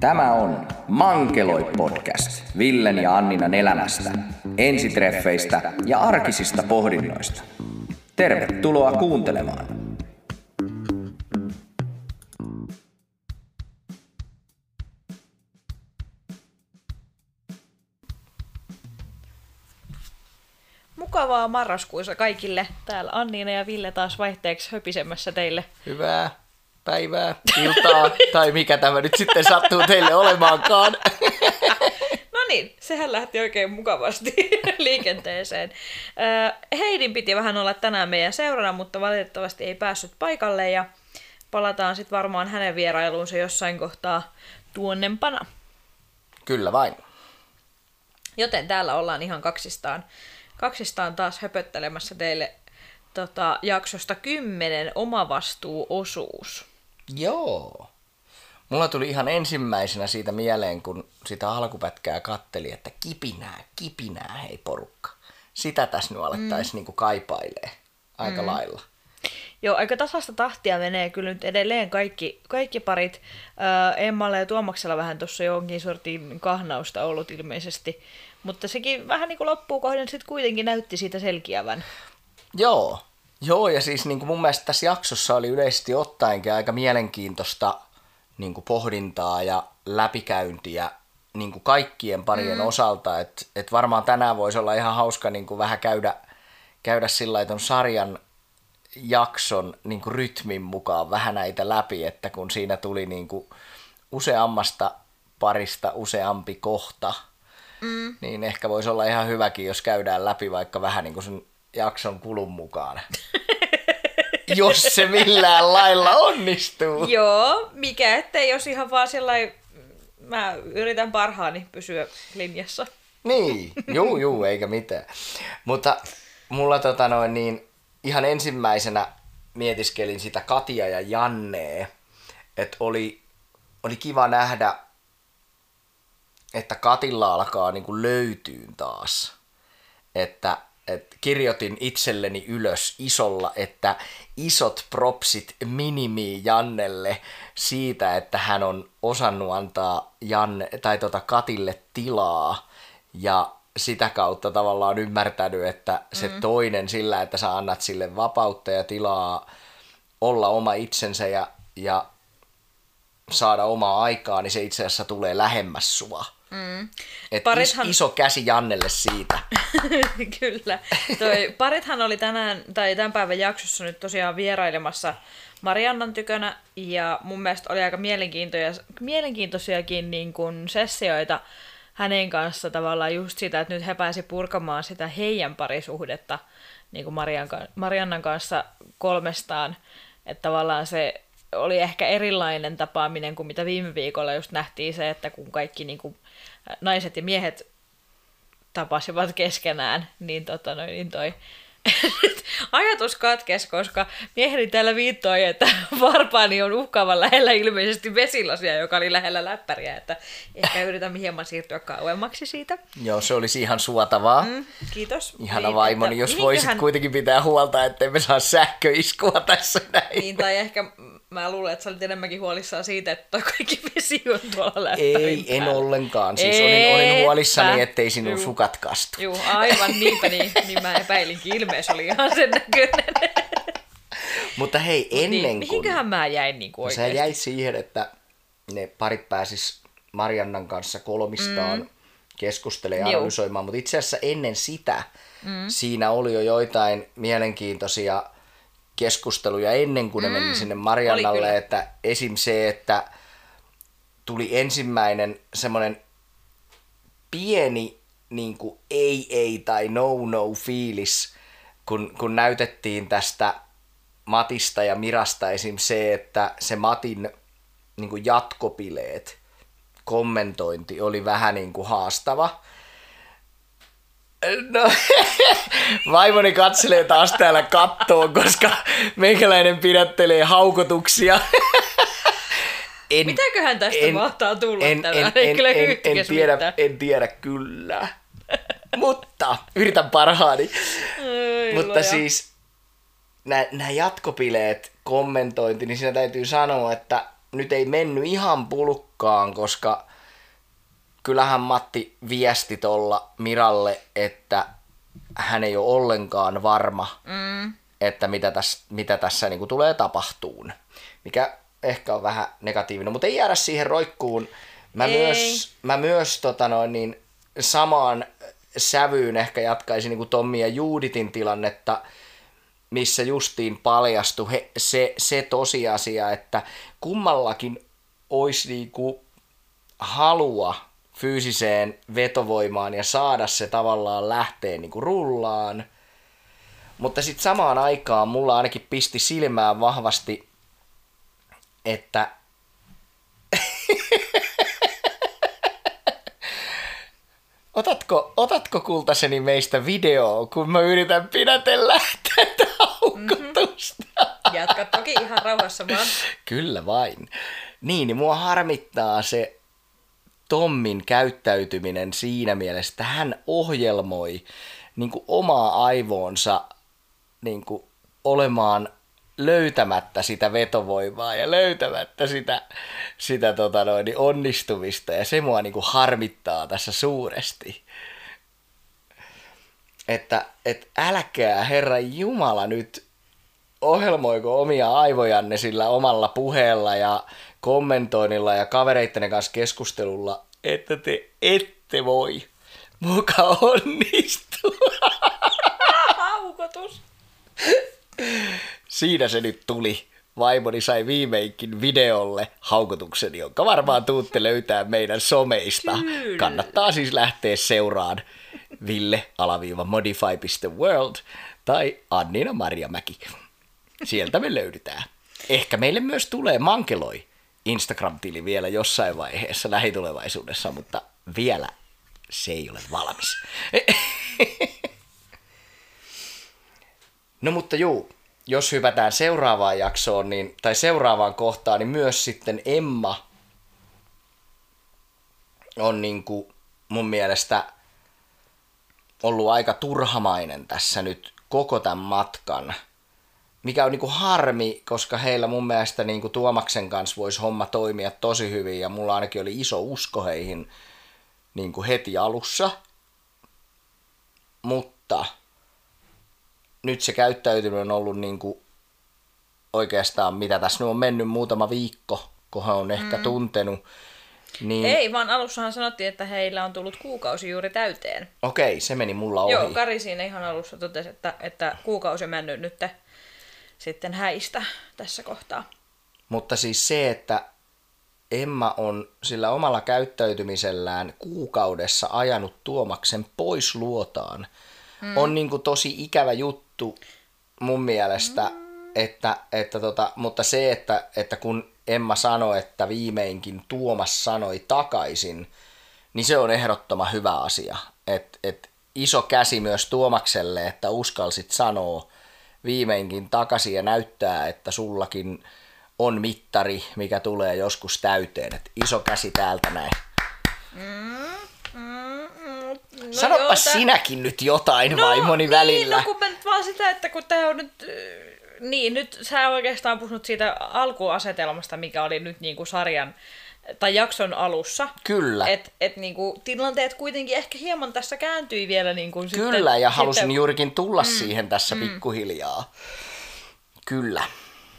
Tämä on Mankeloi podcast Villen ja Anninan elämästä, ensitreffeistä ja arkisista pohdinnoista. Tervetuloa kuuntelemaan. Mukavaa marraskuussa kaikille. Täällä Anniina ja Ville taas vaihteeksi höpisemässä teille. Hyvää päivää, iltaa tai mikä tämä nyt sitten sattuu teille olemaankaan. No niin, sehän lähti oikein mukavasti liikenteeseen. Heidin piti vähän olla tänään meidän seurana, mutta valitettavasti ei päässyt paikalle ja palataan sitten varmaan hänen vierailuunsa jossain kohtaa tuonnempana. Kyllä vain. Joten täällä ollaan ihan kaksistaan, kaksistaan taas höpöttelemässä teille tota, jaksosta 10 omavastuuosuus. Joo. Mulla tuli ihan ensimmäisenä siitä mieleen, kun sitä alkupätkää katteli, että kipinää, kipinää hei porukka. Sitä tässä nyt alettaisiin mm. niinku kaipailee aika mm. lailla. Joo, aika tasasta tahtia menee kyllä nyt edelleen kaikki, kaikki parit. Ää, Emmalle ja Tuomaksella vähän tuossa jonkin sortin kahnausta ollut ilmeisesti. Mutta sekin vähän niin kuin loppuun kohden sitten kuitenkin näytti siitä selkiävän. Joo, Joo, ja siis niin kuin mun mielestä tässä jaksossa oli yleisesti ottaenkin aika mielenkiintoista niin kuin pohdintaa ja läpikäyntiä niin kuin kaikkien parien mm. osalta. Että et varmaan tänään voisi olla ihan hauska niin kuin vähän käydä, käydä sillä ton sarjan jakson niin kuin rytmin mukaan vähän näitä läpi, että kun siinä tuli niin kuin useammasta parista useampi kohta, mm. niin ehkä voisi olla ihan hyväkin, jos käydään läpi vaikka vähän niin kuin sen jakson kulun mukaan. jos se millään lailla onnistuu. Joo, mikä ettei, jos ihan vaan sellainen, mä yritän parhaani pysyä linjassa. Niin, juu, juu, eikä mitään. Mutta mulla tota noin niin, ihan ensimmäisenä mietiskelin sitä Katia ja Jannee, että oli, oli kiva nähdä, että Katilla alkaa niinku löytyyn taas. Että et kirjoitin itselleni ylös isolla, että isot propsit minimi Jannelle siitä, että hän on osannut antaa Janne, tai tota Katille tilaa ja sitä kautta tavallaan ymmärtänyt, että se mm. toinen sillä, että sä annat sille vapautta ja tilaa olla oma itsensä ja, ja saada omaa aikaa, niin se itse asiassa tulee lähemmäs sua. Mm. Et parithan... is, iso käsi Jannelle siitä. Kyllä. Toi, parithan oli tänään, tai tämän päivän jaksossa nyt tosiaan vierailemassa Mariannan tykönä, ja mun mielestä oli aika mielenkiintoisia, mielenkiintoisiakin niin kuin sessioita hänen kanssa tavallaan just sitä, että nyt he pääsi purkamaan sitä heidän parisuhdetta niin kuin Marian, Mariannan kanssa kolmestaan, että tavallaan se oli ehkä erilainen tapaaminen kuin mitä viime viikolla just nähtiin se, että kun kaikki niin kuin naiset ja miehet tapasivat keskenään, niin, tota, noin, niin toi ajatus katkes, koska mieheni täällä viittoi, että varpaani on uhkaavan lähellä ilmeisesti vesilasia, joka oli lähellä läppäriä, että ehkä yritän hieman siirtyä kauemmaksi siitä. Joo, se olisi ihan suotavaa. Mm, kiitos. Ihana niin, vaimoni, jos voisit kuitenkin pitää huolta, ettei me saa sähköiskua tässä näin. Niin, tai ehkä mä luulen, että sä olit enemmänkin huolissaan siitä, että toi kaikki vesi on tuolla läppärin Ei, en päällä. ollenkaan. Siis olin, olin huolissani, ettei sinun Juu. sukat kastu. Joo, aivan niinpä niin, niin mä epäilinkin. Ilmeisesti oli ihan sen näköinen. Mutta hei, Mut ennen niin, kuin... Mihinköhän mä jäin niin kuin oikeasti? Sä jäit siihen, että ne parit pääsis Mariannan kanssa kolmistaan mm. keskustelemaan ja analysoimaan, mutta itse asiassa ennen sitä mm. siinä oli jo joitain mielenkiintoisia keskusteluja ennen kuin ne mm, meni sinne Mariannalle, että esim. se, että tuli ensimmäinen semmoinen pieni niin kuin ei ei tai no no fiilis, kun, kun näytettiin tästä Matista ja Mirasta esim. se, että se Matin niin kuin jatkopileet, kommentointi oli vähän niin kuin haastava. No, vaimoni katselee taas täällä kattoon, koska meikäläinen pidättelee haukotuksia. En, Mitäköhän tästä en, mahtaa tulla en, en, en, en, en, en, tiedä, en tiedä kyllä. Mutta yritän parhaani. Ai, Mutta loja. siis nämä jatkopileet, kommentointi, niin siinä täytyy sanoa, että nyt ei mennyt ihan pulkkaan, koska kyllähän Matti viesti tuolla Miralle, että hän ei ole ollenkaan varma, mm. että mitä tässä, mitä tässä niin kuin tulee tapahtuun. Mikä ehkä on vähän negatiivinen, mutta ei jäädä siihen roikkuun. Mä Ei. myös, mä myös tota noin, niin samaan sävyyn ehkä jatkaisin niin kuin Tommi ja Juuditin tilannetta, missä justiin paljastui he, se, se tosiasia, että kummallakin olisi niinku halua fyysiseen vetovoimaan ja saada se tavallaan lähteä niinku rullaan. Mutta sitten samaan aikaan mulla ainakin pisti silmään vahvasti, että Otatko, otatko kultaseni meistä videoa, kun mä yritän pidätellä tätä haukotusta? Jatka toki ihan rauhassa vaan. Kyllä vain. Niin, niin mua harmittaa se Tommin käyttäytyminen siinä mielessä, että hän ohjelmoi niin kuin omaa aivoonsa niin kuin olemaan löytämättä sitä vetovoimaa ja löytämättä sitä, sitä tota noin, niin onnistumista. Ja se mua niin kuin harmittaa tässä suuresti. Että et älkää Herran Jumala nyt ohjelmoiko omia aivojanne sillä omalla puheella ja kommentoinnilla ja kavereittenne kanssa keskustelulla, että te ette voi muka onnistua. Haukotus. Siinä se nyt tuli. Vaimoni sai viimeinkin videolle haukotuksen, jonka varmaan tuutte löytää meidän someista. Kyllä. Kannattaa siis lähteä seuraan ville-modify.world tai Annina Marjamäki. Sieltä me löydetään. Ehkä meille myös tulee Mankeloi Instagram-tili vielä jossain vaiheessa lähitulevaisuudessa, mutta vielä se ei ole valmis. No mutta juu, jos hypätään seuraavaan jaksoon, niin, tai seuraavaan kohtaan, niin myös sitten Emma on niin kuin mun mielestä ollut aika turhamainen tässä nyt koko tämän matkan. Mikä on niin kuin harmi, koska heillä mun mielestä niin kuin Tuomaksen kanssa voisi homma toimia tosi hyvin ja mulla ainakin oli iso usko heihin niin kuin heti alussa. Mutta nyt se käyttäytyminen on ollut niin kuin oikeastaan, mitä tässä nyt on mennyt muutama viikko, kun he on ehkä mm. tuntenut. Niin, Ei, vaan alussahan sanottiin, että heillä on tullut kuukausi juuri täyteen. okei, se meni mulla ohi. Joo, Kari siinä ihan alussa totesi, että, että kuukausi on mennyt nyt sitten häistä tässä kohtaa. Mutta siis se, että Emma on sillä omalla käyttäytymisellään kuukaudessa ajanut Tuomaksen pois luotaan, mm. on niin kuin tosi ikävä juttu mun mielestä, mm. että, että tota, mutta se, että, että kun Emma sanoi, että viimeinkin Tuomas sanoi takaisin, niin se on ehdottoman hyvä asia. Et, et iso käsi myös Tuomakselle, että uskalsit sanoa viimeinkin takaisin ja näyttää, että sullakin on mittari, mikä tulee joskus täyteen. Et iso käsi täältä näin. No Sanoppa joo, tää- sinäkin nyt jotain no, vaimoni niin, välillä. No kun mä nyt vaan sitä, että kun tää on nyt... äh, Niin, nyt sä oikeastaan puhunut siitä alkuasetelmasta, mikä oli nyt niinku sarjan tai jakson alussa. Kyllä. Et, et niinku, tilanteet kuitenkin ehkä hieman tässä kääntyi vielä niinku Kyllä, sitten, ja halusin sitten, juurikin tulla mm, siihen tässä mm. pikkuhiljaa. Kyllä.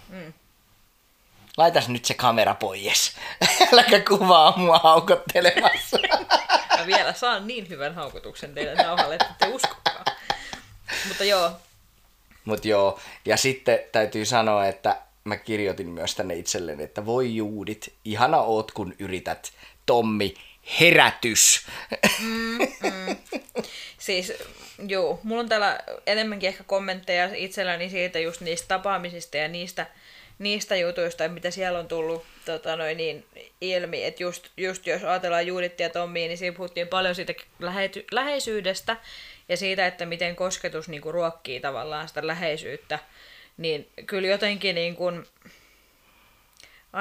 Mm. Laitas nyt se kamera pois. Äläkä kuvaa mua haukottelemassa. Mä vielä saan niin hyvän haukotuksen teille nauhalle, että te uskokaa. Mutta joo, Mut joo, ja sitten täytyy sanoa, että mä kirjoitin myös tänne itselleni, että voi juudit, ihana oot kun yrität. Tommi, herätys. Siis, joo, mulla on täällä enemmänkin ehkä kommentteja itselläni siitä just niistä tapaamisista ja niistä, niistä jutuista, mitä siellä on tullut tota noin, niin, ilmi. Että just, just jos ajatellaan Juuditti ja Tommia, niin siinä puhuttiin paljon siitä lähety, läheisyydestä ja siitä, että miten kosketus niin kuin, ruokkii tavallaan sitä läheisyyttä. Niin kyllä jotenkin niin kuin,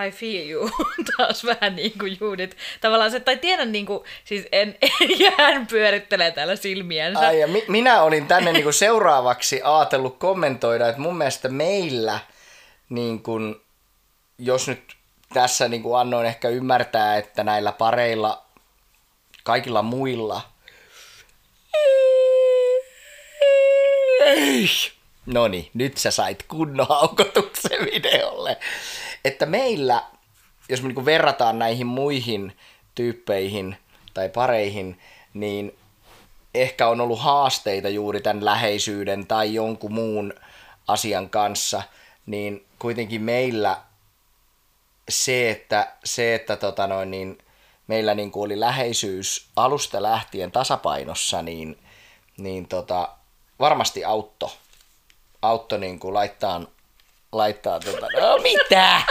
I feel you, taas vähän niin kuin Juudit. Tavallaan se, tai tiedän niin kuin, siis en, ja hän pyörittelee täällä silmiänsä. Ai, ja mi- minä olin tänne niinku seuraavaksi ajatellut kommentoida, että mun mielestä meillä, niin kun, jos nyt tässä niin kuin annoin ehkä ymmärtää, että näillä pareilla, kaikilla muilla, No niin, nyt sä sait kunnon haukotuksen videolle. Että meillä, jos me niin verrataan näihin muihin tyyppeihin tai pareihin, niin ehkä on ollut haasteita juuri tämän läheisyyden tai jonkun muun asian kanssa, niin kuitenkin meillä se, että, se, että tota noin, niin meillä niin oli läheisyys alusta lähtien tasapainossa, niin, niin tota, varmasti autto, autto niin kuin laittaa, laittaa tota, no mitä?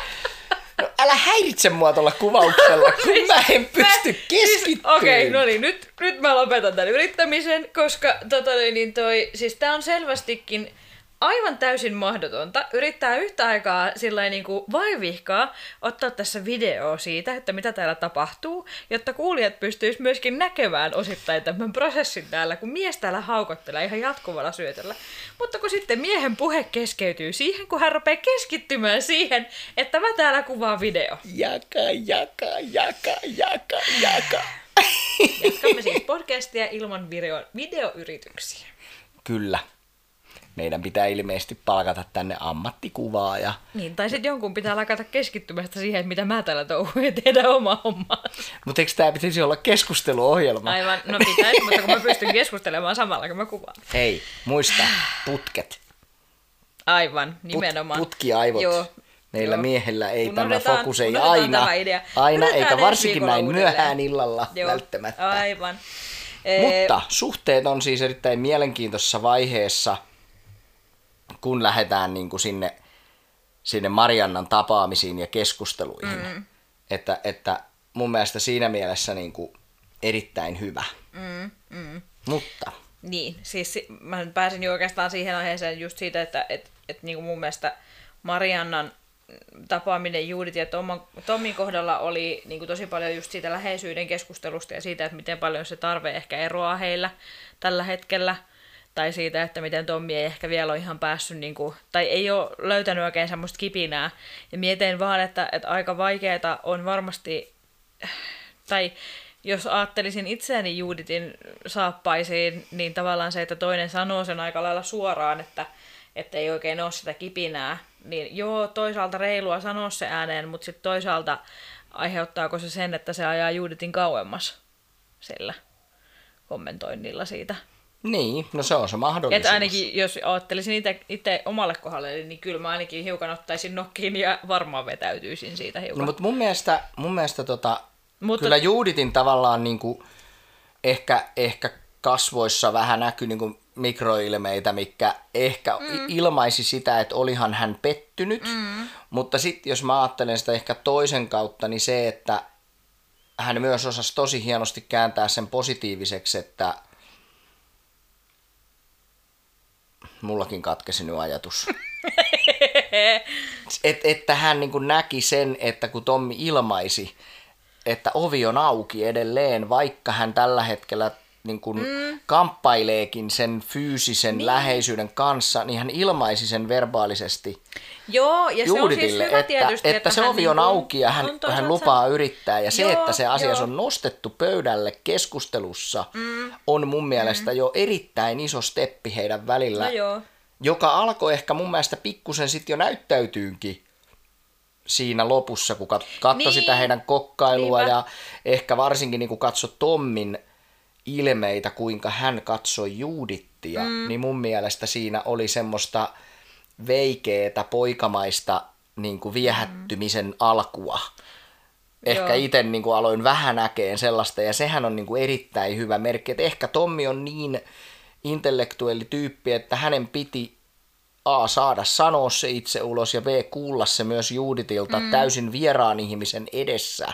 No, älä häiritse mua tuolla kuvauksella, kun mä en pysty keskittymään. Siis, Okei, okay, no niin, nyt, nyt mä lopetan tämän yrittämisen, koska tota, niin toi, siis tää on selvästikin aivan täysin mahdotonta yrittää yhtä aikaa sillä niin kuin vaivihkaa ottaa tässä video siitä, että mitä täällä tapahtuu, jotta kuulijat pystyis myöskin näkemään osittain tämän prosessin täällä, kun mies täällä haukottelee ihan jatkuvalla syötöllä. Mutta kun sitten miehen puhe keskeytyy siihen, kun hän rupeaa keskittymään siihen, että mä täällä kuvaan video. Jaka, jaka, jaka, jaka, jaka. Jatkamme siis podcastia ilman video- videoyrityksiä. Kyllä meidän pitää ilmeisesti palkata tänne ammattikuvaa. Niin, tai sitten jonkun pitää lakata keskittymästä siihen, että mitä mä täällä touhuin ja tehdä oma hommaa. Mutta eikö tämä pitäisi olla keskusteluohjelma? Aivan, no pitäisi, mutta kun mä pystyn keskustelemaan samalla, kun mä kuvaan. Hei, muista, putket. Aivan, nimenomaan. Put, putkiaivot. Joo, Meillä Joo. miehellä ei tämä fokus ei aina, aina eikä varsinkin näin uudelleen. myöhään illalla Joo. välttämättä. Aivan. Mutta suhteet on siis erittäin mielenkiintoisessa vaiheessa – kun lähdetään niin kuin sinne, sinne Mariannan tapaamisiin ja keskusteluihin. Mm. Että, että mun mielestä siinä mielessä niin kuin erittäin hyvä. Mm, mm. Mutta... Niin, siis mä pääsin jo oikeastaan siihen aiheeseen just siitä, että et, et niin kuin mun mielestä Mariannan tapaaminen Juudit ja Tommin kohdalla oli niin kuin tosi paljon just siitä läheisyyden keskustelusta ja siitä, että miten paljon se tarve ehkä eroaa heillä tällä hetkellä – tai siitä, että miten Tommi ei ehkä vielä ole ihan päässyt, niin kuin, tai ei ole löytänyt oikein semmoista kipinää. Ja mietin vaan, että, että aika vaikeaa on varmasti, tai jos ajattelisin itseäni Juuditin saappaisiin, niin tavallaan se, että toinen sanoo sen aika lailla suoraan, että, että ei oikein ole sitä kipinää, niin joo, toisaalta reilua sanoa se ääneen, mutta sitten toisaalta aiheuttaako se sen, että se ajaa Juuditin kauemmas sillä kommentoinnilla siitä niin, no se on se mahdollisuus. Että ainakin jos ajattelisin itse omalle kohdalle, niin kyllä mä ainakin hiukan ottaisin nokkiin ja varmaan vetäytyisin siitä hiukan. No, mutta mun mielestä, mun mielestä tota, mutta... kyllä Juuditin tavallaan niin kuin ehkä, ehkä kasvoissa vähän näkyy niin kuin mikroilmeitä, mikä ehkä mm. ilmaisi sitä, että olihan hän pettynyt, mm. mutta sitten jos mä ajattelen sitä ehkä toisen kautta, niin se, että hän myös osasi tosi hienosti kääntää sen positiiviseksi, että mullakin katkesi nyt ajatus. Et, että hän niin näki sen, että kun Tommi ilmaisi, että ovi on auki edelleen, vaikka hän tällä hetkellä niin kuin mm. kamppaileekin sen fyysisen niin. läheisyyden kanssa, niin hän ilmaisi sen verbaalisesti Joo, ja se on siis hyvä että, tietysti, että, että se ovi on niin auki ja hän, hän lupaa yrittää. Ja se, joo, että se asia joo. on nostettu pöydälle keskustelussa, mm. on mun mielestä mm. jo erittäin iso steppi heidän välillä, no joo. joka alkoi ehkä mun mielestä pikkusen sitten jo näyttäytyynkin siinä lopussa, kun katsoi niin. sitä heidän kokkailua Niinpä. ja ehkä varsinkin niin kun katsoi Tommin ilmeitä, kuinka hän katsoi Juudittia, mm. niin mun mielestä siinä oli semmoista veikeetä, poikamaista niin kuin viehättymisen mm. alkua. Ehkä itse niin kuin aloin vähän näkeen sellaista, ja sehän on niin kuin erittäin hyvä merkki, että ehkä Tommi on niin intellektuelli tyyppi, että hänen piti A. saada sanoa se itse ulos, ja B. kuulla se myös Juuditilta mm. täysin vieraan ihmisen edessä.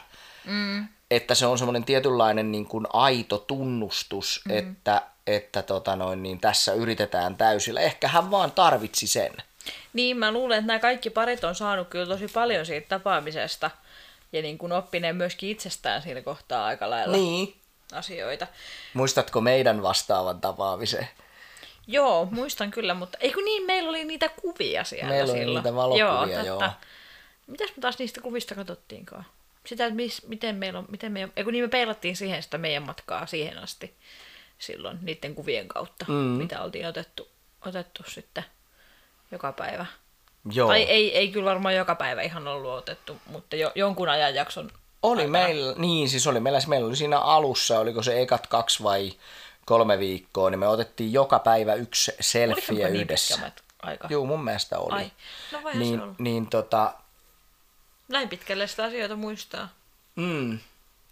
Mm että se on semmoinen tietynlainen niin kuin aito tunnustus, mm. että, että tota noin, niin tässä yritetään täysillä. Ehkä hän vaan tarvitsi sen. Niin, mä luulen, että nämä kaikki parit on saanut kyllä tosi paljon siitä tapaamisesta ja niin kuin oppineen myöskin itsestään siinä kohtaa aika lailla niin. asioita. Muistatko meidän vastaavan tapaamisen? Joo, muistan kyllä, mutta eikö niin, meillä oli niitä kuvia siellä meillä silloin. oli niitä valokuvia, joo. joo. Mitäs me taas niistä kuvista katsottiinkaan? Sitä, että mis, miten meillä on, miten me, kun niin me peilattiin siihen sitä meidän matkaa siihen asti silloin niiden kuvien kautta, mm. mitä oltiin otettu, otettu sitten joka päivä. Joo. Tai ei, ei kyllä varmaan joka päivä ihan ollut otettu, mutta jo, jonkun ajan jakson Oli aikana. meillä, niin siis oli meillä, meillä oli siinä alussa, oliko se ekat kaksi vai kolme viikkoa, niin me otettiin joka päivä yksi selfie niin yhdessä. mat- aika? Joo, mun mielestä oli. Ai, no niin, se niin tota, Näin pitkälle sitä asioita muistaa. mm,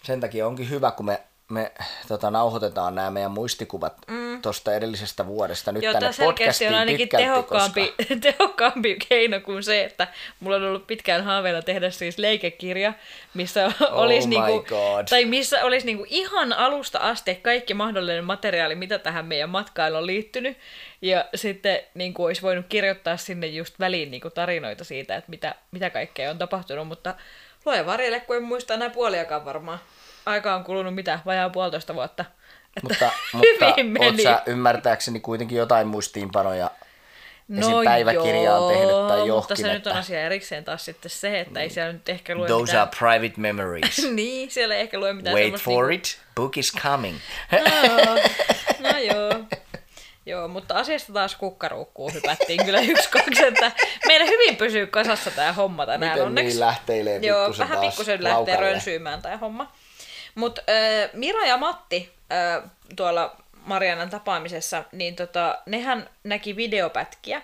sen takia onkin hyvä, kun me, me tota, nauhoitetaan nämä meidän muistikuvat mm. tuosta edellisestä vuodesta nyt Joo, tänne podcastiin on ainakin pitkälti, tehokkaampi, Koska... tehokkaampi keino kuin se, että mulla on ollut pitkään haaveena tehdä siis leikekirja, missä olisi Oh my niinku, God. tai missä olisi niinku ihan alusta asti kaikki mahdollinen materiaali, mitä tähän meidän matkailuun on liittynyt. Ja sitten niinku olisi voinut kirjoittaa sinne just väliin niinku tarinoita siitä, että mitä, mitä kaikkea on tapahtunut, mutta luoja varjelle, kun en muista enää puoliakaan varmaan. Aika on kulunut mitä, vajaa puolitoista vuotta. Että Mutta, mutta oot sä ymmärtääkseni kuitenkin jotain muistiinpanoja esim. päiväkirjaa joo, tehnyt tai mutta johonkin, se nyt on että asia erikseen taas sitten se, että ei siellä nyt ehkä lue those mitään... are private memories. niin, siellä ei ehkä lue mitään Wait for niinku... it, book is coming. No, no joo. Joo, mutta asiasta taas kukkaruukkuu hypättiin kyllä yksi kaksi, että meillä hyvin pysyy kasassa tämä homma tänään Miten onneksi. niin lähteilee Joo, vähän pikkusen lähtee rönsyymään tämä homma. Mutta äh, Mira ja Matti äh, tuolla Marianan tapaamisessa, niin tota, nehän näki videopätkiä.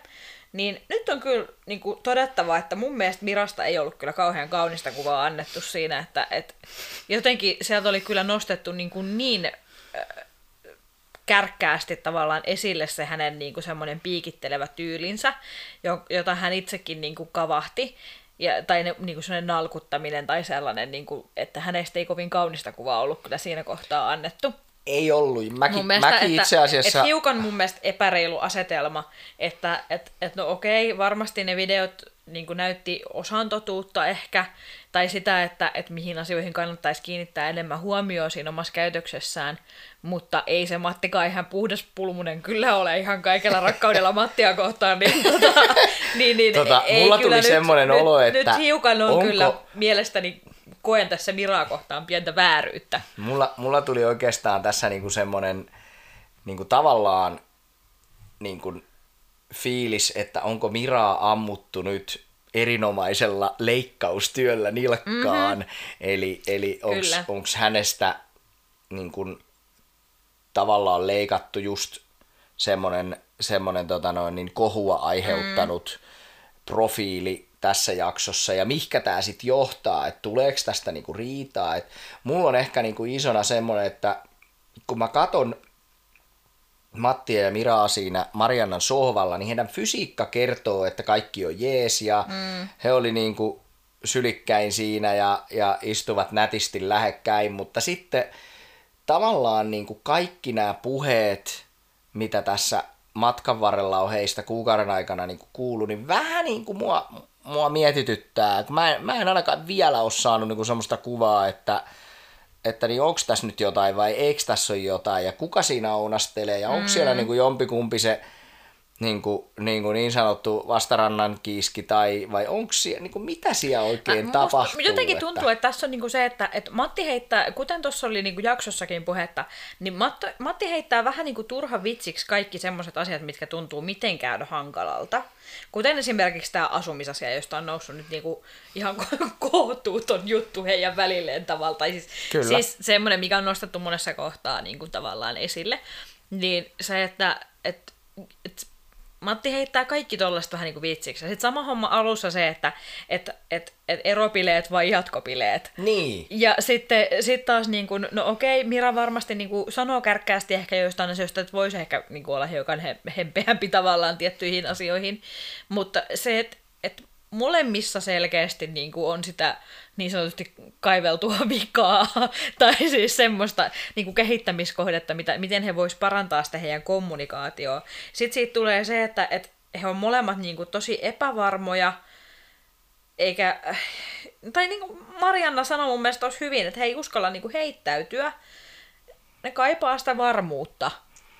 Niin nyt on kyllä niin kuin, todettava, että mun mielestä Mirasta ei ollut kyllä kauhean kaunista kuvaa annettu siinä, että et, jotenkin sieltä oli kyllä nostettu niin, kuin niin äh, kärkkäästi tavallaan esille se hänen niin kuin semmoinen piikittelevä tyylinsä, jo- jota hän itsekin niin kuin kavahti. Ja, tai ne, niin kuin sellainen nalkuttaminen tai sellainen, niin kuin, että hänestä ei kovin kaunista kuvaa ollut kyllä siinä kohtaa annettu. Ei ollut. Mäkin, Mun mielestä, mäkin että, itse asiassa... Että hiukan mun mielestä epäreilu asetelma, että et, et no okei, varmasti ne videot niin kuin näytti osan totuutta ehkä, tai sitä, että, että mihin asioihin kannattaisi kiinnittää enemmän huomioon siinä omassa käytöksessään, mutta ei se Mattikaan ihan puhdas pulmunen kyllä ole ihan kaikella rakkaudella Mattia kohtaan, niin, tota, niin, niin Tota, ei mulla kyllä tuli nyt, semmoinen nyt, olo, että Nyt hiukan on onko- kyllä mielestäni, koen tässä Miraa kohtaan pientä vääryyttä. Mulla, mulla tuli oikeastaan tässä niinku semmoinen niinku tavallaan niinku fiilis, että onko Miraa ammuttu nyt erinomaisella leikkaustyöllä nilkkaan. Mm-hmm. Eli, eli onko hänestä niinku, tavallaan leikattu just semmoinen, semmoinen tota noin, niin kohua aiheuttanut mm. profiili tässä jaksossa ja mihkä tämä sitten johtaa, että tuleeko tästä niinku riitaa. Et mulla on ehkä niinku isona semmoinen, että kun mä katon Mattia ja Miraa siinä Mariannan sohvalla, niin heidän fysiikka kertoo, että kaikki on jees ja mm. he oli niinku sylikkäin siinä ja, ja istuvat nätisti lähekkäin, mutta sitten tavallaan niin kuin kaikki nämä puheet, mitä tässä matkan varrella on heistä kuukauden aikana niin kuin kuullut, niin vähän niin kuin mua, mua mietityttää. Mä en, mä en ainakaan vielä ole saanut niin kuin semmoista kuvaa, että, että niin onko tässä nyt jotain vai eikö tässä ole jotain ja kuka siinä ounastelee ja onko mm. siellä niin kuin jompikumpi se niin, kuin, niin, kuin niin sanottu vastarannan kiiski tai vai onko siellä, niin kuin mitä siellä oikein Musta tapahtuu? Jotenkin tuntuu, että tässä on niinku se, että, että Matti heittää, kuten tuossa oli niinku jaksossakin puhetta, niin Matti, Matti heittää vähän niinku turha vitsiksi kaikki semmoiset asiat, mitkä tuntuu mitenkään hankalalta. Kuten esimerkiksi tämä asumisasia, josta on noussut nyt niinku ihan ko- kohtuuton juttu heidän välilleen tavalla. Tai siis, Kyllä. siis semmoinen, mikä on nostettu monessa kohtaa niinku tavallaan esille. Niin se, että et, et Matti heittää kaikki tollaista vähän niin kuin vitsiksi. Sitten sama homma alussa se, että et, et, et eropileet vai jatkopileet. Niin. Ja sitten sit taas, niin kuin, no okei, Mira varmasti niin kuin, sanoo kärkkäästi ehkä joistain asioista, että voisi ehkä niin kuin, olla hiukan he, hempeämpi tavallaan tiettyihin asioihin. Mutta se, että et molemmissa selkeästi niin kuin, on sitä niin sanotusti kaiveltua vikaa, tai siis semmoista niin kuin kehittämiskohdetta, mitä, miten he vois parantaa sitä heidän kommunikaatioa. Sitten siitä tulee se, että, että he on molemmat niin kuin, tosi epävarmoja, eikä, tai niin kuin Marianna sanoi mun mielestä tosi hyvin, että he ei uskalla niin kuin heittäytyä. Ne kaipaa sitä varmuutta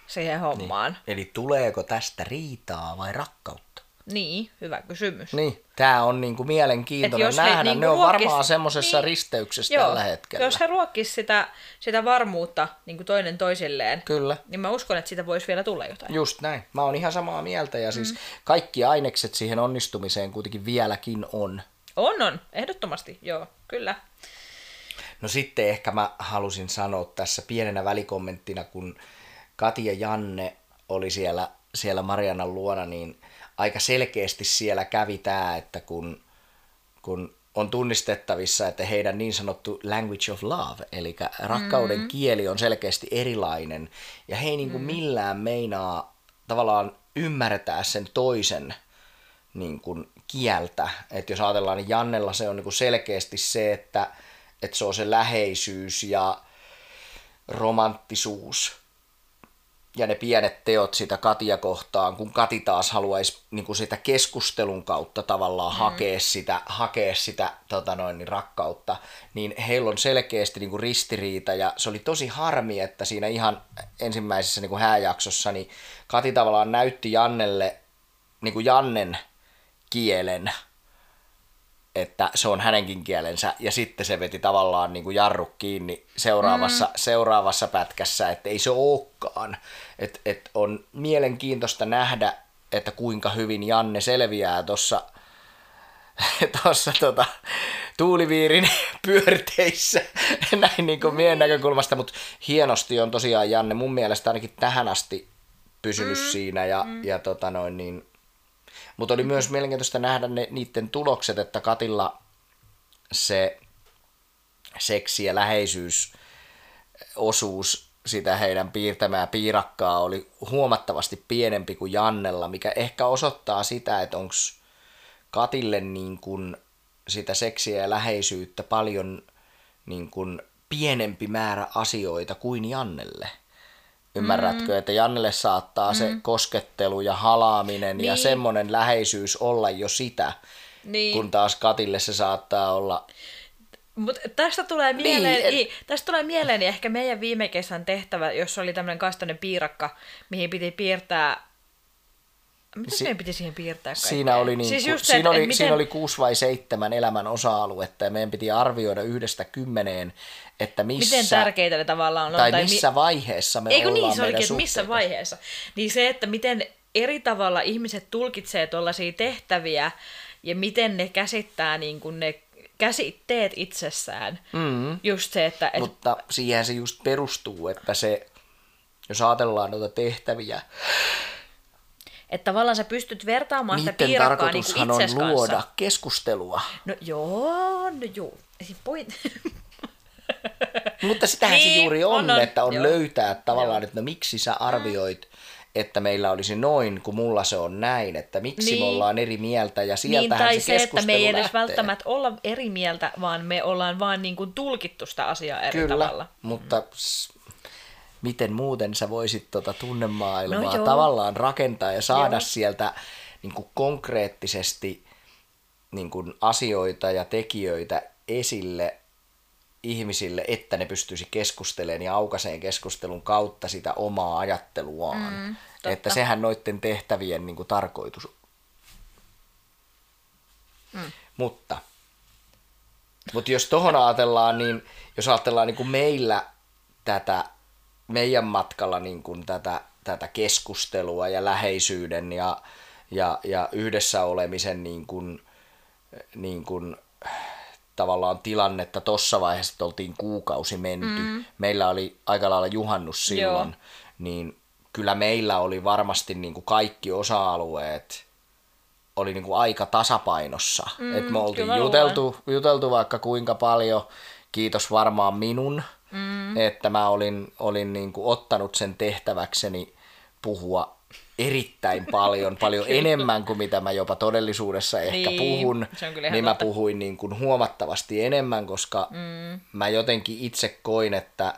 siihen hommaan. Eli tuleeko tästä riitaa vai rakkautta? Niin, hyvä kysymys. Niin, tämä on niinku mielenkiintoinen jos nähdä. niinku ne on ruokkis- varmaan semmoisessa niin, risteyksessä Joo, tällä hetkellä. Jos he ruokkis sitä, sitä varmuutta niin kuin toinen toisilleen, Kyllä. niin mä uskon, että siitä voisi vielä tulla jotain. Just näin. Mä oon ihan samaa mieltä ja siis mm. kaikki ainekset siihen onnistumiseen kuitenkin vieläkin on. On, on. Ehdottomasti, joo, kyllä. No sitten ehkä mä halusin sanoa tässä pienenä välikommenttina, kun Kati ja Janne oli siellä, siellä Marianan luona, niin aika selkeästi siellä kävi tämä, että kun, kun on tunnistettavissa, että heidän niin sanottu language of love, eli rakkauden mm. kieli on selkeästi erilainen, ja he ei niin kuin millään meinaa tavallaan ymmärtää sen toisen niin kuin kieltä. Että jos ajatellaan, niin Jannella se on niin kuin selkeästi se, että, että se on se läheisyys ja romanttisuus ja ne pienet teot sitä Katia kohtaan, kun Kati taas haluaisi niin kuin sitä keskustelun kautta tavallaan mm. hakea sitä, hakea sitä tota noin, niin rakkautta, niin heillä on selkeästi niin kuin ristiriita ja se oli tosi harmi, että siinä ihan ensimmäisessä niin kuin hääjaksossa niin Kati tavallaan näytti Jannelle niin kuin Jannen kielen, että se on hänenkin kielensä, ja sitten se veti tavallaan niin kuin jarru kiinni seuraavassa, mm. seuraavassa pätkässä, että ei se olekaan. Et, et on mielenkiintoista nähdä, että kuinka hyvin Janne selviää tuossa tuossa tota, tuuliviirin pyörteissä näin niin kuin meidän näkökulmasta, mutta hienosti on tosiaan Janne mun mielestä ainakin tähän asti pysynyt mm. siinä ja, mm. ja tota noin niin, mutta oli myös mielenkiintoista nähdä ne, niiden tulokset, että Katilla se seksi- ja läheisyysosuus sitä heidän piirtämää piirakkaa oli huomattavasti pienempi kuin Jannella, mikä ehkä osoittaa sitä, että onko Katille niin kuin sitä seksiä ja läheisyyttä paljon niin kuin pienempi määrä asioita kuin Jannelle. Ymmärrätkö, mm. että Jannelle saattaa mm. se koskettelu ja halaaminen niin. ja semmoinen läheisyys olla jo sitä, niin. kun taas Katille se saattaa olla... Mut tästä tulee mieleen, niin, et... tästä tulee mieleen ehkä meidän viime kesän tehtävä, jos oli tämmöinen kastainen piirakka, mihin piti piirtää mitä si- meidän piti siihen piirtää kaikkea? Siinä oli, niin, siis just siinä, se, oli, miten... siinä oli kuusi vai seitsemän elämän osa-aluetta ja meidän piti arvioida yhdestä kymmeneen, että missä... Miten tärkeitä ne tavallaan on. Tai, tai missä mi... vaiheessa me Eikö ollaan niin, se olikin, missä vaiheessa. Niin se, että miten eri tavalla ihmiset tulkitsee tuollaisia tehtäviä ja miten ne käsittää niin kuin ne käsitteet itsessään. Mm. Just se, että... Et... Mutta siihen se just perustuu, että se, jos ajatellaan noita tehtäviä, että tavallaan sä pystyt vertaamaan sitä piirakkaa niin kuin on luoda kanssa. keskustelua. No joo, no joo. Point. Mutta sitähän niin, se juuri on, on, on että on joo. löytää tavallaan, joo. että no miksi sä arvioit, että meillä olisi noin, kun mulla se on näin, että miksi niin. me ollaan eri mieltä ja sieltähän niin, tai se, se että me ei edes lähtee. välttämättä olla eri mieltä, vaan me ollaan vaan niin kuin tulkittu sitä asiaa eri Kyllä, tavalla. mutta miten muuten sä voisit tuota tunnemaailmaa no tavallaan rakentaa ja saada joo. sieltä niin kuin konkreettisesti niin kuin asioita ja tekijöitä esille ihmisille, että ne pystyisi keskustelemaan ja aukaseen keskustelun kautta sitä omaa ajatteluaan. Mm, että sehän noiden tehtävien niin kuin, tarkoitus. Mm. Mutta, mutta jos tohon ajatellaan, niin jos ajatellaan niin kuin meillä tätä meidän matkalla niin kuin tätä, tätä keskustelua ja läheisyyden ja, ja, ja yhdessä olemisen niin kuin, niin kuin, tavallaan tilannetta tuossa vaiheessa, että oltiin kuukausi menty. Mm. Meillä oli aika lailla juhannus silloin, Joo. niin kyllä meillä oli varmasti niin kuin kaikki osa-alueet oli niin kuin aika tasapainossa. Mm, Et me oltiin juteltu, juteltu vaikka kuinka paljon, kiitos varmaan minun, mm. että mä olin, olin niin kuin ottanut sen tehtäväkseni puhua erittäin paljon, paljon enemmän kuin mitä mä jopa todellisuudessa ehkä niin, puhun, niin mä puhuin niin kuin huomattavasti enemmän, koska mm. mä jotenkin itse koin, että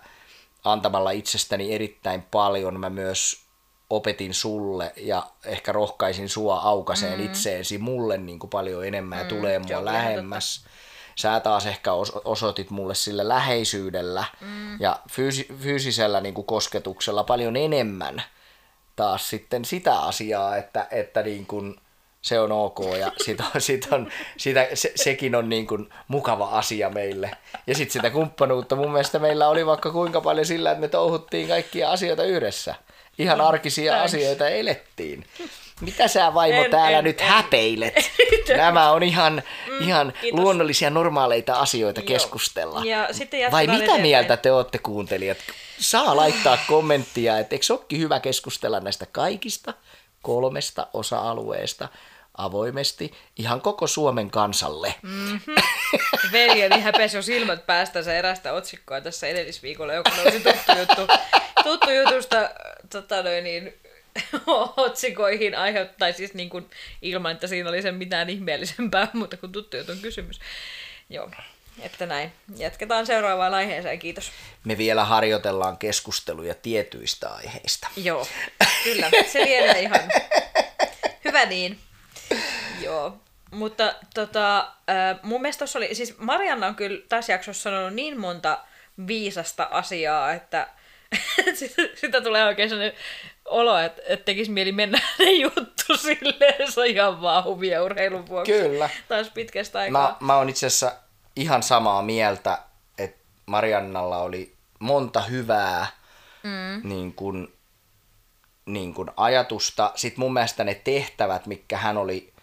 antamalla itsestäni erittäin paljon mä myös opetin sulle ja ehkä rohkaisin sua aukaseen mm. itseesi mulle niin kuin paljon enemmän ja mm, tulee mua lähemmäs. Totta sä taas ehkä osoitit mulle sillä läheisyydellä mm. ja fyysi- fyysisellä niin kuin kosketuksella paljon enemmän taas sitten sitä asiaa, että, että niin kuin se on ok ja sit on, sit on, sitä, se, sekin on niin kuin mukava asia meille. Ja sitten sitä kumppanuutta mun mielestä meillä oli vaikka kuinka paljon sillä, että me touhuttiin kaikkia asioita yhdessä. Ihan arkisia Thanks. asioita elettiin. Mitä sä vaimo En- täällä en- nyt en. häpeilet? Nämä on ihan, ihan kiitos. luonnollisia normaaleita asioita Joo. keskustella. Ja sitten Vai mitä eteenpäin. mieltä te olette kuuntelijat? Saa laittaa kommenttia, että eikö olekin hyvä keskustella näistä kaikista kolmesta osa-alueesta avoimesti ihan koko Suomen kansalle. Mm. Veljeni häpesi jo silmät päästä se erästä otsikkoa tässä edellisviikolla, joka nousi tuttu juttu, tuttu jutusta tota noin, niin, otsikoihin aiheuttaa siis niin kuin, ilman, että siinä oli sen mitään ihmeellisempää, mutta kuin tuttu jutun kysymys. Joo, että näin. Jatketaan seuraavaan aiheeseen, kiitos. Me vielä harjoitellaan keskusteluja tietyistä aiheista. Joo, kyllä, se lienee ihan hyvä niin. Joo, mutta tota, mun mielestä tossa oli, siis Marianna on kyllä tässä jaksossa sanonut niin monta viisasta asiaa, että sitä, sitä tulee oikein sellainen olo, että, että tekisi mieli mennä ne juttu silleen, se on ihan vaan huvia urheilun vuoksi. Kyllä. Taas pitkästä aikaa. Mä, mä oon itse asiassa ihan samaa mieltä, että Mariannalla oli monta hyvää mm. niin kun, niin kun ajatusta. Sitten mun mielestä ne tehtävät, mitkä hän oli,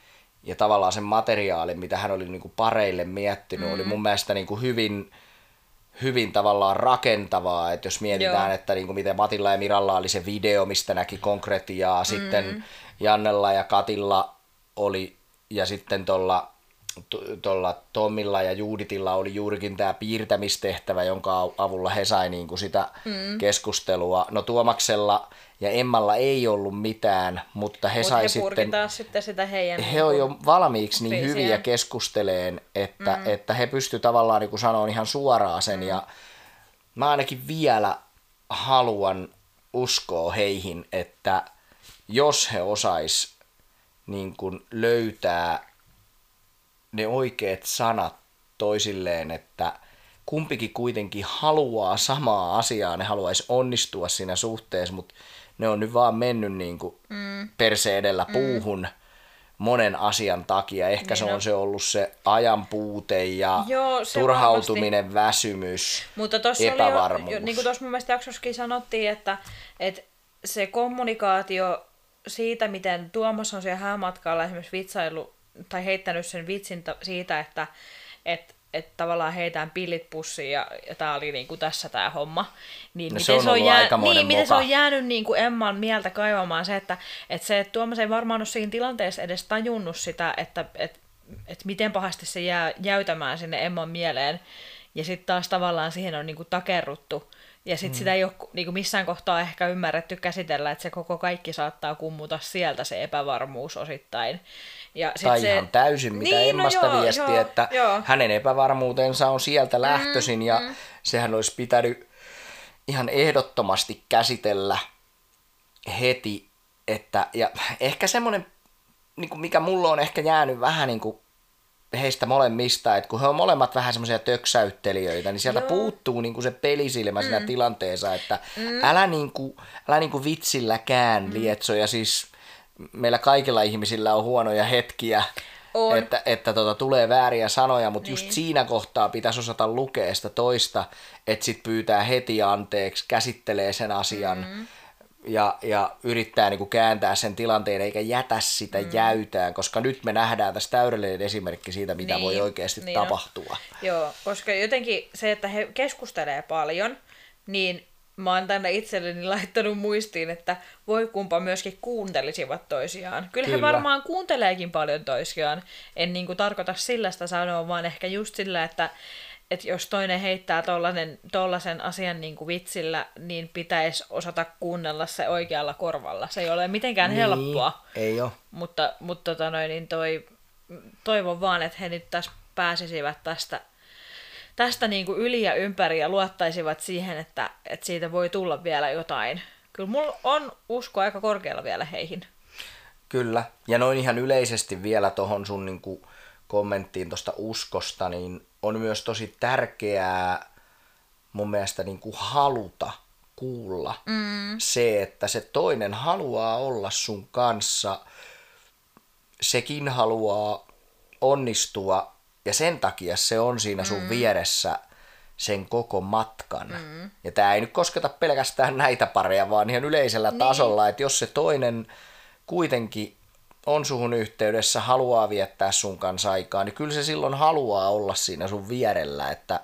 ja tavallaan sen materiaalin, mitä hän oli niin kun pareille miettinyt, mm. oli mun mielestä niin kun hyvin, hyvin tavallaan rakentavaa, että jos mietitään, Joo. että niin kuin miten Matilla ja Miralla oli se video, mistä näki konkretiaa, sitten Jannella ja Katilla oli, ja sitten tuolla tuolla Tommilla ja Juuditilla oli juurikin tämä piirtämistehtävä, jonka avulla he sai niin kuin sitä mm. keskustelua. No Tuomaksella ja Emmalla ei ollut mitään, mutta he Mut sai he sitten taas sitten sitä heidän... he on jo valmiiksi niin hyviä keskusteleen, että, mm. että he pysty tavallaan niin kuin sanoa ihan suoraan sen. Mm. Ja mä ainakin vielä haluan uskoa heihin, että jos he osais niin kuin löytää ne oikeat sanat toisilleen, että kumpikin kuitenkin haluaa samaa asiaa, ne haluaisi onnistua siinä suhteessa, mutta ne on nyt vaan mennyt niin kuin mm. perse edellä puuhun monen asian takia. Ehkä Niin se on on. se ollut se ajan puute ja Joo, se turhautuminen, väsymys, Mutta tuossa oli jo, epävarmuus. jo, niin kuin tuossa mun mielestä jaksossakin sanottiin, että, että se kommunikaatio siitä, miten Tuomas on siellä häämatkalla esimerkiksi vitsailu tai heittänyt sen vitsin siitä, että et, et tavallaan heitään pillit pussiin ja, ja tämä oli niinku tässä tämä homma. Niin, No miten se on ollut aikamoinen niin, miten se moka. on jäänyt niinku Emman mieltä kaivamaan se, että, että se, että Tuomas ei varmaan ole siinä tilanteessa edes tajunnut sitä, että, että, että miten pahasti se jää jäytämään sinne Emman mieleen. Ja sitten taas tavallaan siihen on niinku takerruttu. Ja sitten mm. sitä ei ole niinku missään kohtaa ehkä ymmärretty käsitellä, että se koko kaikki saattaa kummuta sieltä se epävarmuus osittain. Ja sit tai se... ihan täysin, mitä Niin, Emmasta no joo, viesti, joo, että joo. hänen epävarmuutensa on sieltä lähtöisin ja mm. sehän olisi pitänyt ihan ehdottomasti käsitellä heti, että ja ehkä semmoinen, niin mikä mulla on ehkä jäänyt vähän niin kuin heistä molemmista, että kun he on molemmat vähän semmoisia töksäyttelijöitä, niin sieltä Joo. puuttuu niin kuin se pelisilmä mm. siinä tilanteessa, että mm. älä, niin kuin, älä niin kuin vitsilläkään mm. lietso, ja siis meillä kaikilla ihmisillä on huonoja hetkiä, On. että, että tota, tulee vääriä sanoja, mutta just Niin. siinä kohtaa pitäisi osata lukea sitä toista, että sit pyytää heti anteeksi, käsittelee sen asian mm. Ja, ja yrittää niinku kääntää sen tilanteen eikä jätä sitä mm. jäytään, koska nyt me nähdään tässä täydellinen esimerkki siitä, mitä Niin, voi oikeasti niin on. tapahtua. Joo, koska jotenkin se, että he keskustelee paljon, niin mä oon tänne itselleni laittanut muistiin, että voi kumpa myöskin kuuntelisivat toisiaan. Kyllä, Kyllä. he varmaan kuunteleekin paljon toisiaan. En niinku tarkoita sillä sitä sanoa, vaan ehkä just sillä, että että jos toinen heittää tollasen, tollasen asian niin kuin vitsillä, niin pitäisi osata kuunnella se oikealla korvalla. Se ei ole mitenkään niin. helppoa. Ei ole. Mutta, mutta tota noin, niin toi, toivon vaan, että he nyt tässä pääsisivät tästä, tästä niin kuin yli ja ympäri ja luottaisivat siihen, että, että siitä voi tulla vielä jotain. Kyllä mulla on usko aika korkealla vielä heihin. Kyllä. Ja noin ihan yleisesti vielä tuohon sun niin kuin kommenttiin tuosta uskosta, niin on myös tosi tärkeää mun mielestä niin kuin haluta kuulla mm. se, että se toinen haluaa olla sun kanssa sekin haluaa onnistua ja sen takia se on siinä sun mm. vieressä sen koko matkan. Mm. Ja tämä ei nyt kosketa pelkästään näitä pareja, vaan ihan yleisellä niin. tasolla, että jos se toinen kuitenkin on suhun yhteydessä, haluaa viettää sun kanssa aikaa, niin kyllä se silloin haluaa olla siinä sun vierellä, että,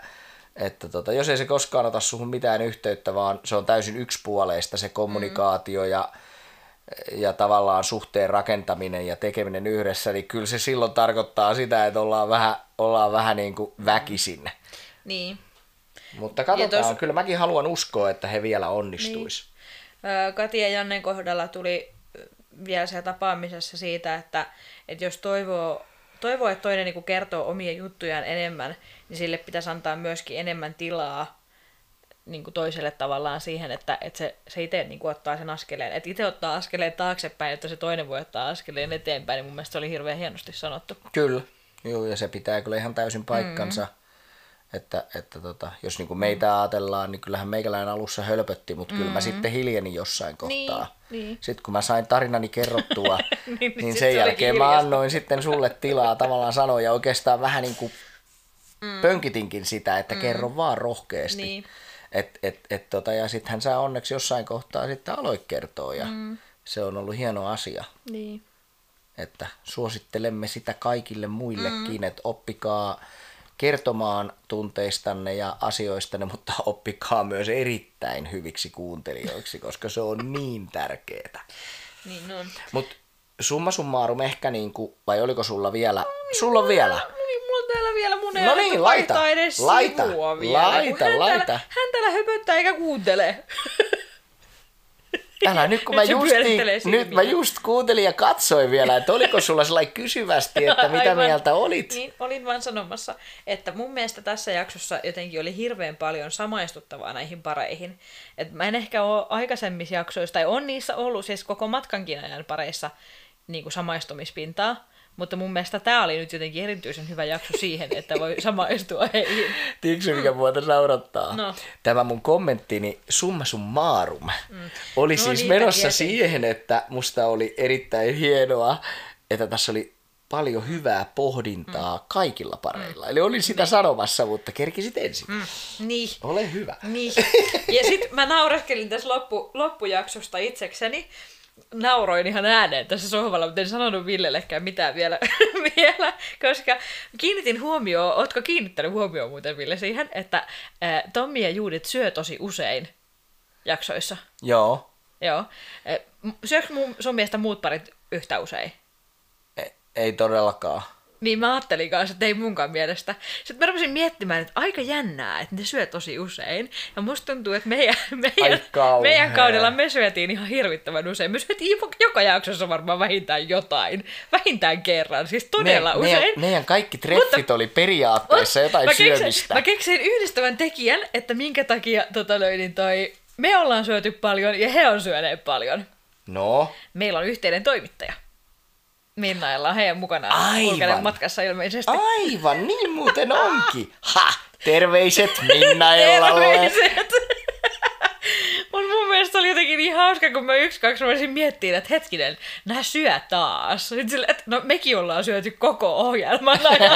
että tota, jos ei se koskaan ota suhun mitään yhteyttä, vaan se on täysin yksipuoleista se kommunikaatio mm. ja, ja tavallaan suhteen rakentaminen ja tekeminen yhdessä, niin kyllä se silloin tarkoittaa sitä, että ollaan vähän, ollaan vähän niin kuin väkisin. Niin. Mutta katsotaan, tos... kyllä mäkin haluan uskoa, että he vielä onnistuis. Niin. Kati ja Jannen kohdalla tuli vielä siellä tapaamisessa siitä, että, että jos toivoo, toivoo, että toinen niin kertoo omia juttujaan enemmän, niin sille pitäisi antaa myöskin enemmän tilaa niin kuin toiselle tavallaan siihen, että, että se, se itse niin kuin ottaa sen askeleen. Että itse ottaa askeleen taaksepäin, että se toinen voi ottaa askeleen eteenpäin, niin mun mielestä se oli hirveän hienosti sanottu. Kyllä, Joo, ja se pitää kyllä ihan täysin paikkansa. Mm. Että, että tota, jos niin kuin meitä mm. ajatellaan, niin kyllähän meikäläinen alussa hölpötti, mutta mm. kyllä mä mm. sitten hiljenin jossain kohtaa. Niin, niin. Sitten kun mä sain tarinani kerrottua, niin, niin, niin sen jälkeen mä annoin sitten sulle tilaa tavallaan sanoa ja oikeastaan vähän niin kuin mm. pönkitinkin sitä, että mm. kerro vaan rohkeasti. Niin. Et, et, et, tota, ja sitten hän saa onneksi jossain kohtaa sitten aloit kertoa ja mm. se on ollut hieno asia. Niin. Että suosittelemme sitä kaikille muillekin, mm. että oppikaa kertomaan tunteistanne ja asioistanne, mutta oppikaa myös erittäin hyviksi kuuntelijoiksi, koska se on niin tärkeää. Niin on. Mut summa summarum ehkä niinku, vai oliko sulla vielä? No, sulla on vielä? No niin, mulla on täällä vielä mun no niin, laita, edes laita, vielä, laita, hän laita. Täällä, hän täällä höpöttää eikä kuuntele. Älä nyt kun mä, just, nyt mä just kuuntelin ja katsoin vielä, että oliko sulla sellainen kysyvästi, että mitä Aivan. mieltä olit? Niin, olin vaan sanomassa, että mun mielestä tässä jaksossa jotenkin oli hirveän paljon samaistuttavaa näihin pareihin. Et mä en ehkä ole aikaisemmissa jaksoissa, tai on niissä ollut siis koko matkankin ajan pareissa niin kuin samaistumispintaa, mutta mun mielestä tämä oli nyt jotenkin erityisen hyvä jakso siihen, että voi samaistua heihin. Tiedätkö mikä muuta naurattaa? No. Tämä mun kommenttini summa summarum mm. oli no, siis menossa tietenkin. siihen, että musta oli erittäin hienoa, että tässä oli paljon hyvää pohdintaa mm. kaikilla pareilla. Mm. Eli olin sitä niin. sanomassa, mutta kerkisit ensin. Mm. Niin. Ole hyvä. Niin. Ja sitten mä naureskelin tässä loppu, loppujaksosta itsekseni, nauroin ihan ääneen tässä sohvalla, mutta en sanonut Villellekään mitään vielä, vielä koska kiinnitin huomioon, ootko kiinnittänyt huomioon muuten Ville siihen, että ää, Tommi ja Juudit syö tosi usein jaksoissa. Joo. Joo. Syökö sun mielestä muut parit yhtä usein? Ei, ei todellakaan. Niin mä ajattelin kanssa, että ei munkaan mielestä. Sitten mä rupesin miettimään, että aika jännää, että ne syö tosi usein. Ja musta tuntuu, että meidän, meidän, meidän kaudella me syötiin ihan hirvittävän usein. Me syötiin joka jaksossa varmaan vähintään jotain. Vähintään kerran, siis todella Me, usein. Meidän, meidän kaikki treffit mutta, oli periaatteessa mutta, jotain mä keksin, syömistä. Mä keksin yhdistävän tekijän, että minkä takia tota löydin toi, me ollaan syöty paljon ja he on syöneet paljon. No? Meillä on yhteinen toimittaja. Minnailla heidän mukanaan Aivan. matkassa ilmeisesti. Aivan, niin muuten onkin. Ha! Terveiset Minnaillalle. Terveiset. Mielestä oli jotenkin niin hauska, kun mä yksi, kaksi rupesin miettimään, että hetkinen, nää syö taas. Sitten sille, että no mekin ollaan syöty koko ohjelman ajan.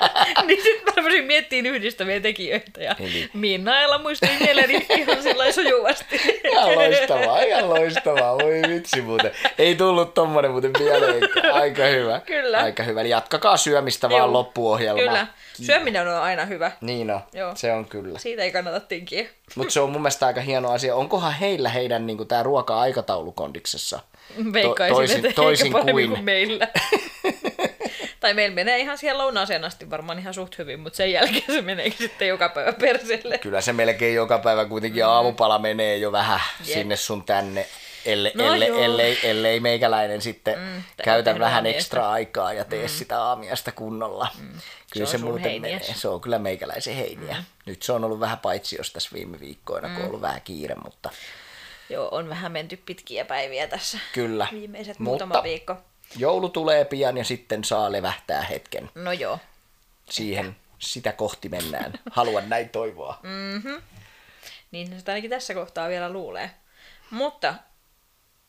niin sitten mä rupesin miettimään yhdistäviä tekijöitä ja Eli... Minnailla muistui mieleeni ihan sillä sujuvasti. ihan loistavaa, ihan loistavaa. Voi vitsi muuten. Ei tullut tommonen muuten mieleen. Aika hyvä. Kyllä. Aika hyvä. Eli jatkakaa syömistä Joo. vaan loppuohjelma. Kyllä. Syöminen on aina hyvä. Niin on, Joo. se on kyllä. Siitä ei kannata tinkiä. Mutta se on mun mielestä aika hieno asia. Onkohan heillä heidän niinku, tämä ruoka-aikataulu kondiksessa? Veikkaisin, to, toisin, että toisin kuin... kuin meillä. tai meillä menee ihan siellä lounaaseen asti varmaan ihan suht hyvin, mutta sen jälkeen se menee sitten joka päivä persille. Kyllä se melkein joka päivä kuitenkin mm. aamupala menee jo vähän Jep. sinne sun tänne elle, no elle, ellei, ellei meikäläinen sitten mm, käytä vähän aamiasta. ekstra aikaa ja tee mm. sitä aamiasta kunnolla. Mm. Kyllä se, se muuten heiniäs. menee. Se on kyllä meikäläisen heiniä. Mm. Nyt se on ollut vähän paitsi jos tässä viime viikkoina, mm. kun on ollut vähän kiire, mutta... Joo, on vähän menty pitkiä päiviä tässä. Kyllä. Viimeiset mutta muutama viikko. Joulu tulee pian ja sitten saa levähtää hetken. No joo. Siihen, sitä kohti mennään. Haluan näin toivoa. Mm-hmm. Niin sitä ainakin tässä kohtaa vielä luulee. Mutta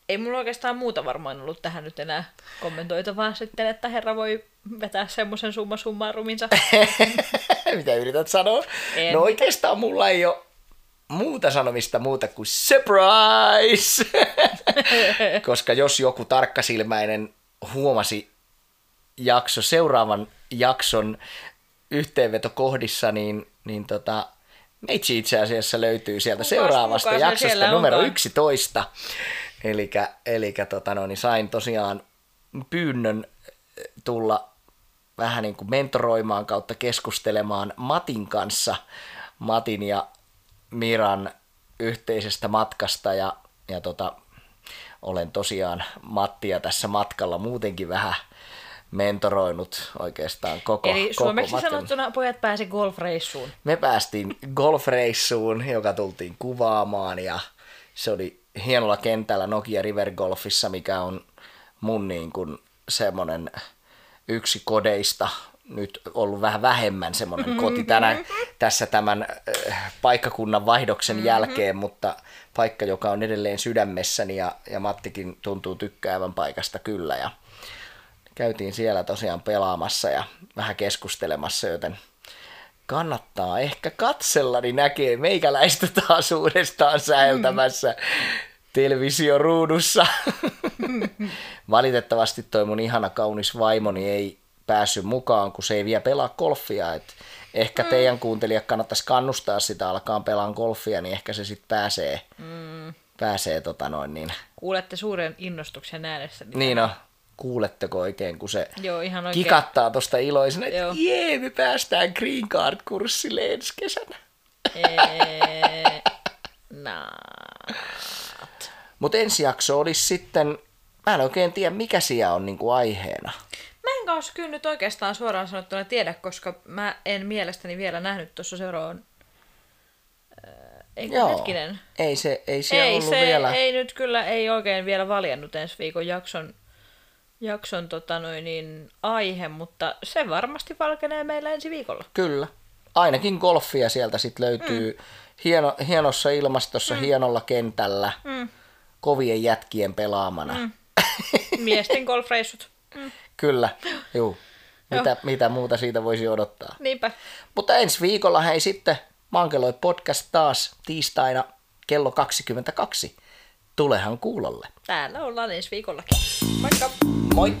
ei mulla oikeastaan muuta varmaan ollut tähän nyt enää kommentoitavaa sitten, että herra voi vetää semmoisen summa summaruminsa. Mitä yrität sanoa? En. No oikeastaan mulla ei ole muuta sanomista muuta kuin surprise! Koska jos joku tarkkasilmäinen huomasi jakso, seuraavan jakson yhteenvetokohdissa, niin, niin tota, meitsi itse asiassa löytyy sieltä Kukas seuraavasta jaksosta numero onkaan? 11. Elikkä, elikkä tota, no, niin sain tosiaan pyynnön eh, tulla vähän niin kuin mentoroimaan kautta keskustelemaan Matin kanssa, Matin ja Miran yhteisestä matkasta ja, ja tota, olen tosiaan Mattia tässä matkalla muutenkin vähän mentoroinut oikeastaan koko, Eli koko suomeksi matkan. sanottuna pojat pääsi golfreissuun. Me päästiin golfreissuun, joka tultiin kuvaamaan ja se oli hienolla kentällä Nokia River Golfissa, mikä on mun niin kuin semmonen yksi kodeista nyt ollut vähän vähemmän semmoinen koti tänä, tässä tämän äh, paikkakunnan vaihdoksen jälkeen, mutta paikka, joka on edelleen sydämessäni ja, ja Mattikin tuntuu tykkäävän paikasta kyllä. Ja käytiin siellä tosiaan pelaamassa ja vähän keskustelemassa, joten kannattaa ehkä katsella, niin näkee meikäläistä taas uudestaan säeltämässä televisioruudussa. Valitettavasti toi mun ihana kaunis vaimoni ei päässyt mukaan, kun se ei vielä pelaa golfia. Et ehkä teidän kuuntelijat kannattaisi kannustaa sitä alkaa pelaa golfia, niin ehkä se sitten pääsee, mm. pääsee tota noin niin. Kuulette suuren innostuksen äänessä. Niin no, kuuletteko oikein, kun se Joo, ihan oikein. kikattaa tosta iloisena, että Joo. jee, me päästään Green Card-kurssille ensi kesänä. Mutta ensi jakso olisi sitten, mä en oikein tiedä mikä siellä on niinku aiheena. Mä en kanssa kyllä nyt oikeastaan suoraan sanottuna tiedä, koska mä en mielestäni vielä nähnyt tuossa seuraavan... Äh, Eikö hetkinen? Ei se, ei siellä Ei, ollut se vielä. ei nyt kyllä, ei oikein vielä valjennut ensi viikon jakson, jakson tota noin, niin, aihe, mutta se varmasti valkenee meillä ensi viikolla. Kyllä. Ainakin golfia sieltä sitten löytyy mm. hieno, hienossa ilmastossa, mm. hienolla kentällä, mm. kovien jätkien pelaamana. Mm. Miesten golfreissut. Kyllä, juu. Mitä, mitä muuta siitä voisi odottaa. Niinpä. Mutta ensi viikolla hei sitten Mankeloi podcast taas tiistaina kello 22. Tulehan kuulolle. Täällä ollaan ensi viikollakin. Moikka! Moi!